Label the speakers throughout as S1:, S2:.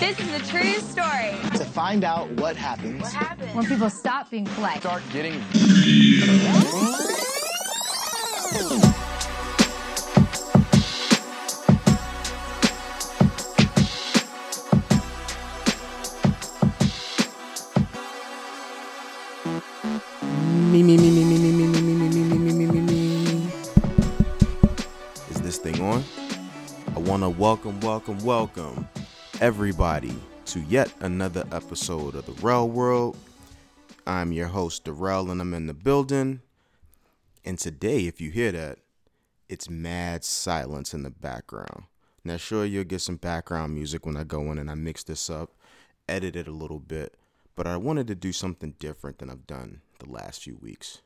S1: This is a true story.
S2: To find out what happens.
S1: What happened? When people stop being polite.
S3: Start getting.
S4: Me, me, me, me, me, me, me, me, me, me, me, me, me, me, me. Is this thing on? I want to welcome, welcome, welcome everybody to yet another episode of the Rel World. I'm your host, Darrell, and I'm in the building. And today, if you hear that, it's mad silence in the background. Now, sure, you'll get some background music when I go in and I mix this up, edit it a little bit, but I wanted to do something different than I've done the last few weeks.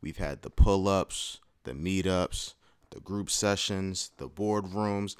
S4: We've had the pull ups, the meetups, the group sessions, the boardrooms.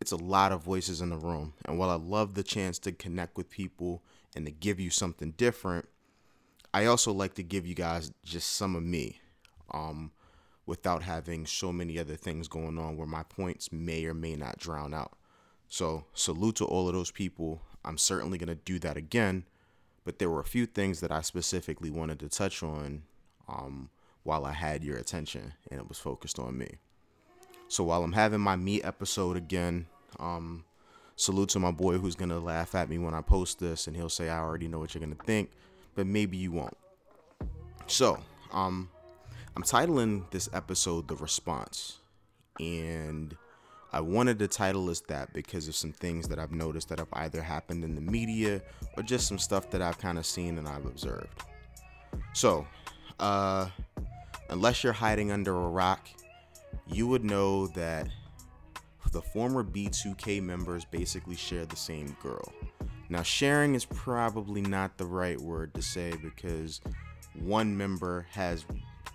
S4: It's a lot of voices in the room. And while I love the chance to connect with people and to give you something different, I also like to give you guys just some of me um, without having so many other things going on where my points may or may not drown out. So, salute to all of those people. I'm certainly going to do that again but there were a few things that I specifically wanted to touch on um, while I had your attention and it was focused on me. So while I'm having my me episode again, um, salute to my boy who's gonna laugh at me when I post this and he'll say I already know what you're gonna think, but maybe you won't. So, um, I'm titling this episode The Response. And I wanted to title as that because of some things that I've noticed that have either happened in the media or just some stuff that I've kind of seen and I've observed. So, uh, unless you're hiding under a rock, you would know that the former B2K members basically share the same girl. Now, sharing is probably not the right word to say because one member has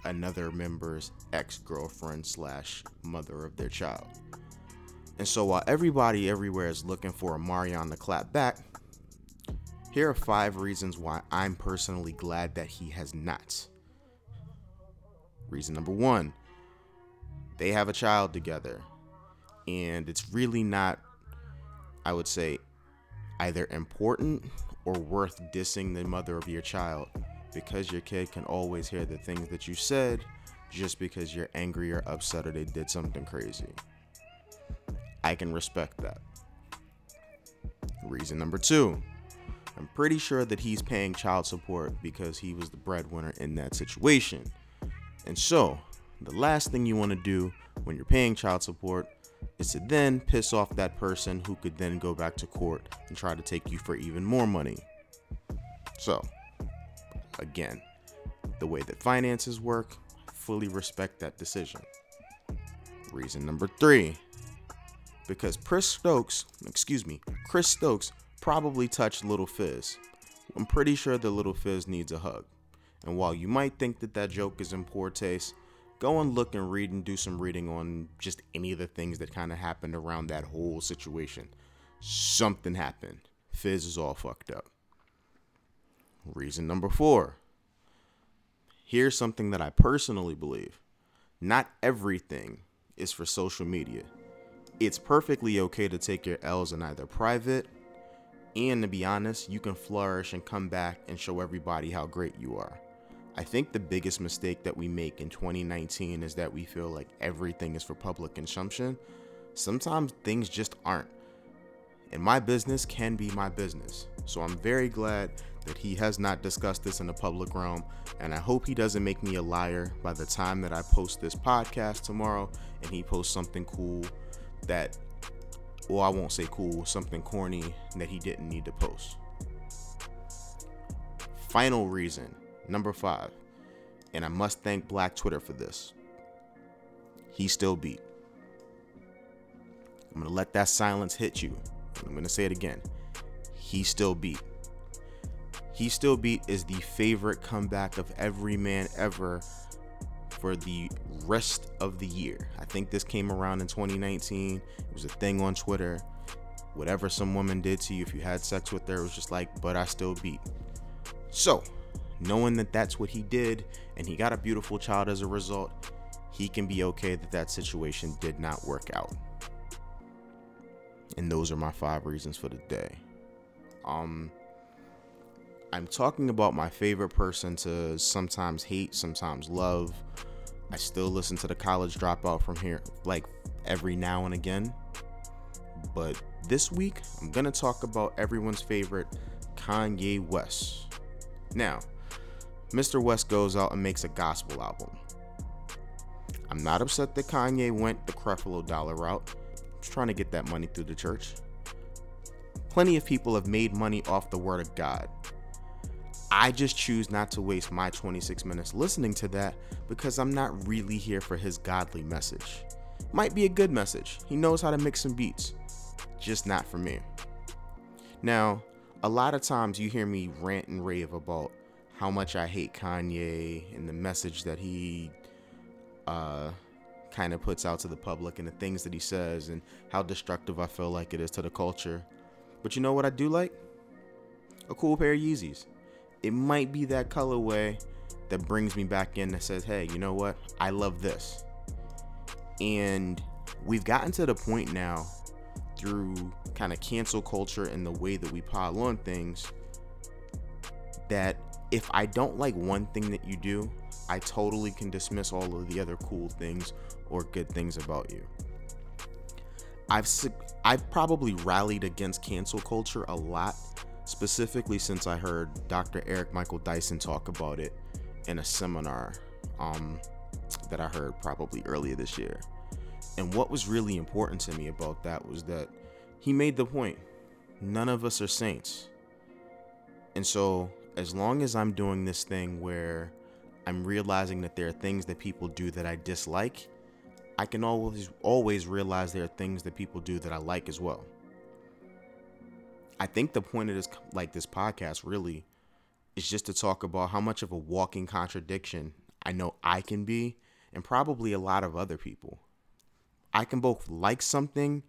S4: another member's ex girlfriend slash mother of their child. And so while everybody everywhere is looking for Omarion to clap back, here are five reasons why I'm personally glad that he has not. Reason number one they have a child together. And it's really not, I would say, either important or worth dissing the mother of your child because your kid can always hear the things that you said just because you're angry or upset or they did something crazy. I can respect that. Reason number two I'm pretty sure that he's paying child support because he was the breadwinner in that situation. And so, the last thing you want to do when you're paying child support is to then piss off that person who could then go back to court and try to take you for even more money. So, again, the way that finances work, fully respect that decision. Reason number three because Chris Stokes, excuse me, Chris Stokes probably touched Little Fizz. I'm pretty sure that Little Fizz needs a hug. And while you might think that that joke is in poor taste, go and look and read and do some reading on just any of the things that kind of happened around that whole situation. Something happened. Fizz is all fucked up. Reason number four. Here's something that I personally believe. Not everything is for social media it's perfectly okay to take your L's in either private and to be honest, you can flourish and come back and show everybody how great you are. I think the biggest mistake that we make in 2019 is that we feel like everything is for public consumption. Sometimes things just aren't. And my business can be my business. So I'm very glad that he has not discussed this in the public realm. And I hope he doesn't make me a liar by the time that I post this podcast tomorrow and he posts something cool that, well, I won't say cool, something corny that he didn't need to post. Final reason, number five, and I must thank Black Twitter for this. He still beat. I'm gonna let that silence hit you. I'm gonna say it again. He still beat. He still beat is the favorite comeback of every man ever for the rest of the year. I think this came around in 2019. It was a thing on Twitter. Whatever some woman did to you, if you had sex with her, it was just like, but I still beat. So, knowing that that's what he did and he got a beautiful child as a result, he can be okay that that situation did not work out. And those are my five reasons for the day. Um, I'm talking about my favorite person to sometimes hate, sometimes love. I still listen to the college dropout from here, like every now and again. But this week, I'm gonna talk about everyone's favorite Kanye West. Now, Mr. West goes out and makes a gospel album. I'm not upset that Kanye went the Creflo Dollar route. Just trying to get that money through the church. Plenty of people have made money off the word of God. I just choose not to waste my 26 minutes listening to that because I'm not really here for his godly message. Might be a good message. He knows how to mix some beats. Just not for me. Now, a lot of times you hear me rant and rave about how much I hate Kanye and the message that he uh, kind of puts out to the public and the things that he says and how destructive I feel like it is to the culture. But you know what I do like? A cool pair of Yeezys. It might be that colorway that brings me back in that says, hey, you know what? I love this. And we've gotten to the point now through kind of cancel culture and the way that we pile on things that if I don't like one thing that you do, I totally can dismiss all of the other cool things or good things about you. I've I've probably rallied against cancel culture a lot, specifically since I heard Dr. Eric Michael Dyson talk about it in a seminar um, that I heard probably earlier this year. And what was really important to me about that was that he made the point none of us are saints. And so as long as I'm doing this thing where I'm realizing that there are things that people do that I dislike, I can always always realize there are things that people do that I like as well. I think the point of this like this podcast really is just to talk about how much of a walking contradiction I know I can be and probably a lot of other people. I can both like something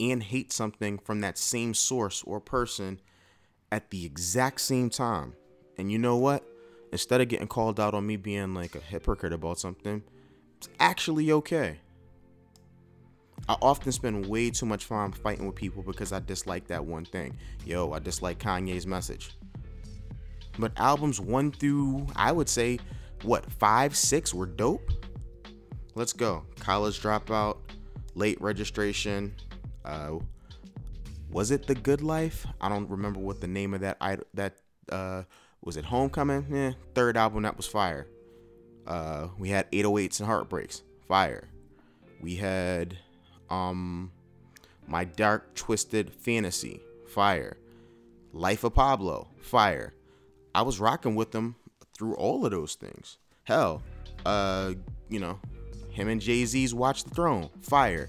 S4: and hate something from that same source or person at the exact same time. And you know what? Instead of getting called out on me being like a hypocrite about something, it's actually okay. I often spend way too much time fighting with people because I dislike that one thing. Yo, I dislike Kanye's message. But albums one through, I would say, what, five, six were dope? Let's go. College Dropout, Late Registration. Uh, was it The Good Life? I don't remember what the name of that that uh, was it Homecoming? Yeah, third album that was fire. Uh, we had 808s and Heartbreaks, fire. We had um, My Dark Twisted Fantasy, fire. Life of Pablo, fire. I was rocking with them through all of those things. Hell, uh, you know, him and Jay Z's Watch the Throne, fire.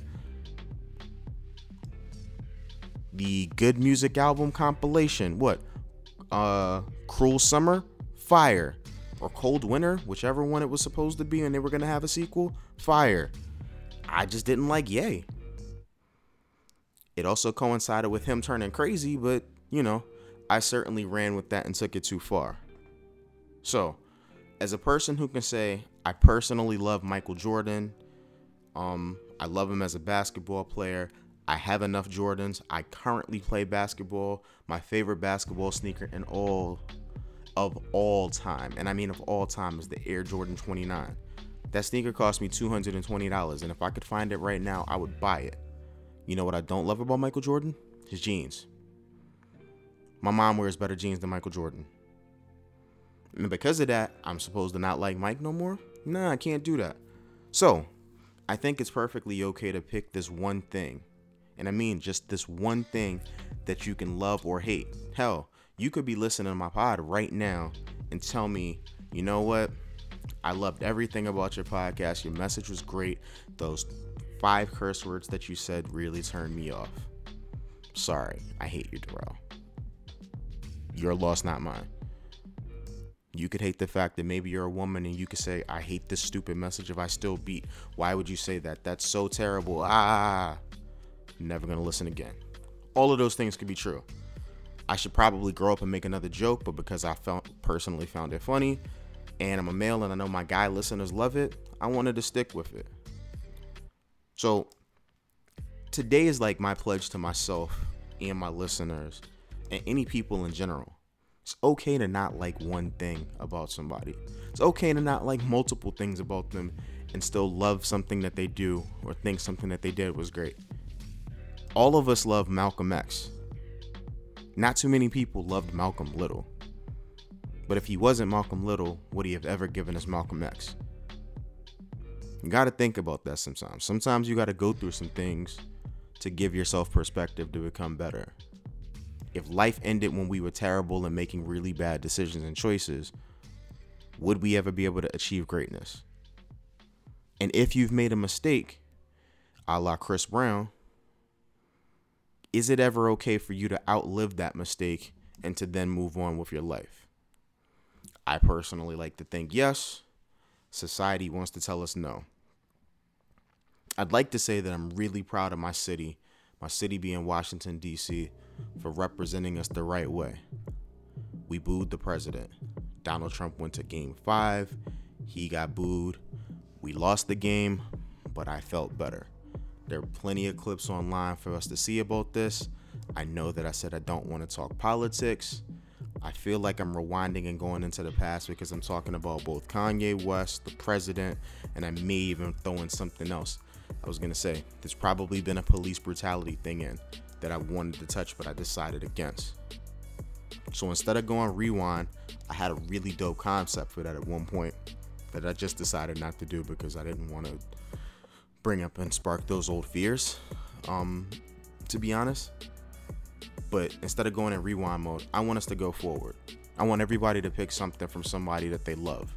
S4: The Good Music album compilation, what? Uh, Cruel Summer, fire. Or Cold Winter, whichever one it was supposed to be, and they were gonna have a sequel, fire. I just didn't like Ye. It also coincided with him turning crazy, but you know, I certainly ran with that and took it too far. So, as a person who can say I personally love Michael Jordan, um, I love him as a basketball player. I have enough Jordans. I currently play basketball. My favorite basketball sneaker in all of all time, and I mean of all time, is the Air Jordan 29. That sneaker cost me $220, and if I could find it right now, I would buy it. You know what I don't love about Michael Jordan? His jeans. My mom wears better jeans than Michael Jordan. And because of that, I'm supposed to not like Mike no more? Nah, I can't do that. So, I think it's perfectly okay to pick this one thing and I mean just this one thing that you can love or hate. Hell, you could be listening to my pod right now and tell me, you know what? I loved everything about your podcast. Your message was great. Those five curse words that you said really turned me off. Sorry, I hate you, Darrell. Your loss, not mine. You could hate the fact that maybe you're a woman and you could say, I hate this stupid message if I still beat. Why would you say that? That's so terrible. Ah, ah, ah, ah. Never gonna listen again. All of those things could be true. I should probably grow up and make another joke, but because I felt personally found it funny, and I'm a male and I know my guy listeners love it, I wanted to stick with it. So today is like my pledge to myself and my listeners and any people in general. It's okay to not like one thing about somebody. It's okay to not like multiple things about them and still love something that they do or think something that they did was great. All of us love Malcolm X. Not too many people loved Malcolm Little. But if he wasn't Malcolm Little, would he have ever given us Malcolm X? You got to think about that sometimes. Sometimes you got to go through some things to give yourself perspective to become better. If life ended when we were terrible and making really bad decisions and choices, would we ever be able to achieve greatness? And if you've made a mistake, a la Chris Brown, is it ever okay for you to outlive that mistake and to then move on with your life? I personally like to think yes. Society wants to tell us no. I'd like to say that I'm really proud of my city, my city being Washington, D.C., for representing us the right way. We booed the president. Donald Trump went to game five. He got booed. We lost the game, but I felt better. There are plenty of clips online for us to see about this. I know that I said I don't want to talk politics. I feel like I'm rewinding and going into the past because I'm talking about both Kanye West, the president, and I may even throw in something else. I was gonna say there's probably been a police brutality thing in that I wanted to touch, but I decided against. So instead of going rewind, I had a really dope concept for that at one point that I just decided not to do because I didn't want to bring up and spark those old fears. Um, to be honest. But instead of going in rewind mode, I want us to go forward. I want everybody to pick something from somebody that they love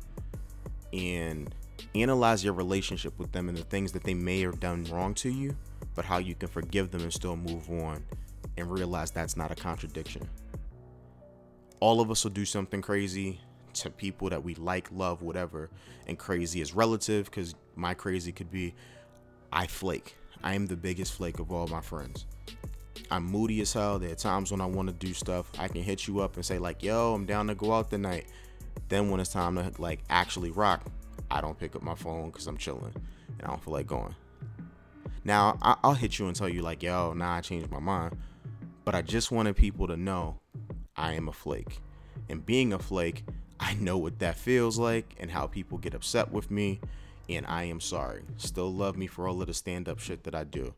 S4: and analyze your relationship with them and the things that they may have done wrong to you, but how you can forgive them and still move on and realize that's not a contradiction. All of us will do something crazy to people that we like, love, whatever, and crazy is relative because my crazy could be I flake. I am the biggest flake of all my friends. I'm moody as hell. There are times when I want to do stuff. I can hit you up and say like, "Yo, I'm down to go out tonight." Then when it's time to like actually rock, I don't pick up my phone because I'm chilling and I don't feel like going. Now I- will hit you and tell you like, "Yo, nah, I changed my mind," but I just wanted people to know I am a flake, and being a flake, I know what that feels like and how people get upset with me and I am sorry. Still love me for all of the stand up shit that I do.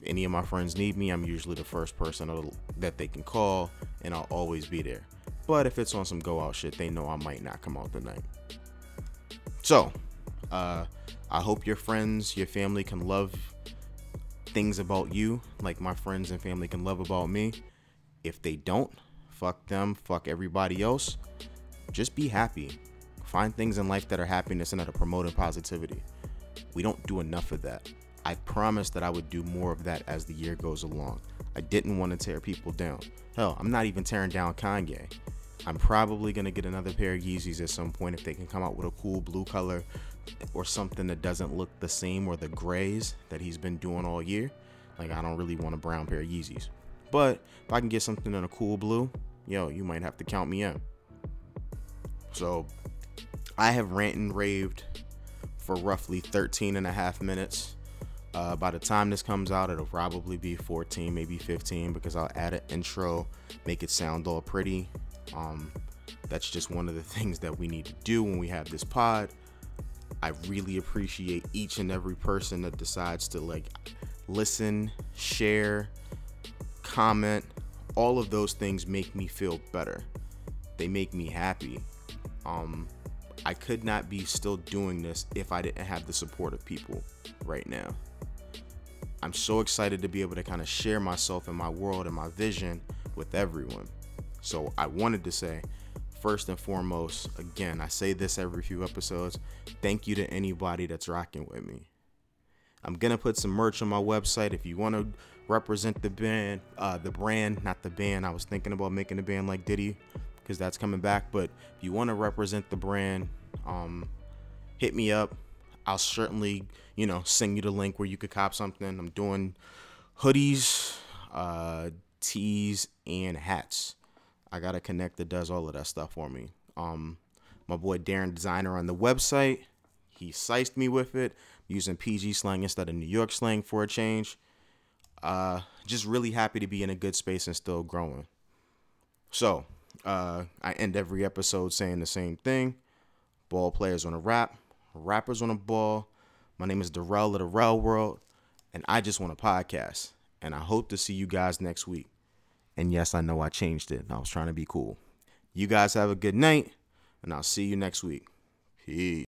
S4: If any of my friends need me, I'm usually the first person that they can call, and I'll always be there. But if it's on some go out shit, they know I might not come out tonight. So, uh, I hope your friends, your family can love things about you like my friends and family can love about me. If they don't, fuck them, fuck everybody else. Just be happy. Find things in life that are happiness and that are promoting positivity. We don't do enough of that. I promised that I would do more of that as the year goes along. I didn't want to tear people down. Hell, I'm not even tearing down Kanye. I'm probably gonna get another pair of Yeezys at some point if they can come out with a cool blue color or something that doesn't look the same or the grays that he's been doing all year. Like I don't really want a brown pair of Yeezys. But if I can get something in a cool blue, yo, you might have to count me in. So I have rant and raved for roughly 13 and a half minutes. Uh, by the time this comes out, it'll probably be 14, maybe 15, because I'll add an intro, make it sound all pretty. Um, that's just one of the things that we need to do when we have this pod. I really appreciate each and every person that decides to like listen, share, comment. All of those things make me feel better. They make me happy. Um, I could not be still doing this if I didn't have the support of people right now. I'm so excited to be able to kind of share myself and my world and my vision with everyone. So I wanted to say, first and foremost, again, I say this every few episodes. Thank you to anybody that's rocking with me. I'm gonna put some merch on my website if you want to represent the band, uh, the brand, not the band. I was thinking about making a band like Diddy because that's coming back. But if you want to represent the brand, um, hit me up. I'll certainly, you know, send you the link where you could cop something. I'm doing hoodies, uh, tees, and hats. I got a connect that does all of that stuff for me. Um, my boy Darren Designer on the website, he sized me with it, using PG slang instead of New York slang for a change. Uh, just really happy to be in a good space and still growing. So, uh, I end every episode saying the same thing. Ball players on a rap, rappers on a ball. My name is Darrell of the Rel World, and I just want a podcast. And I hope to see you guys next week. And yes, I know I changed it. I was trying to be cool. You guys have a good night, and I'll see you next week. Peace.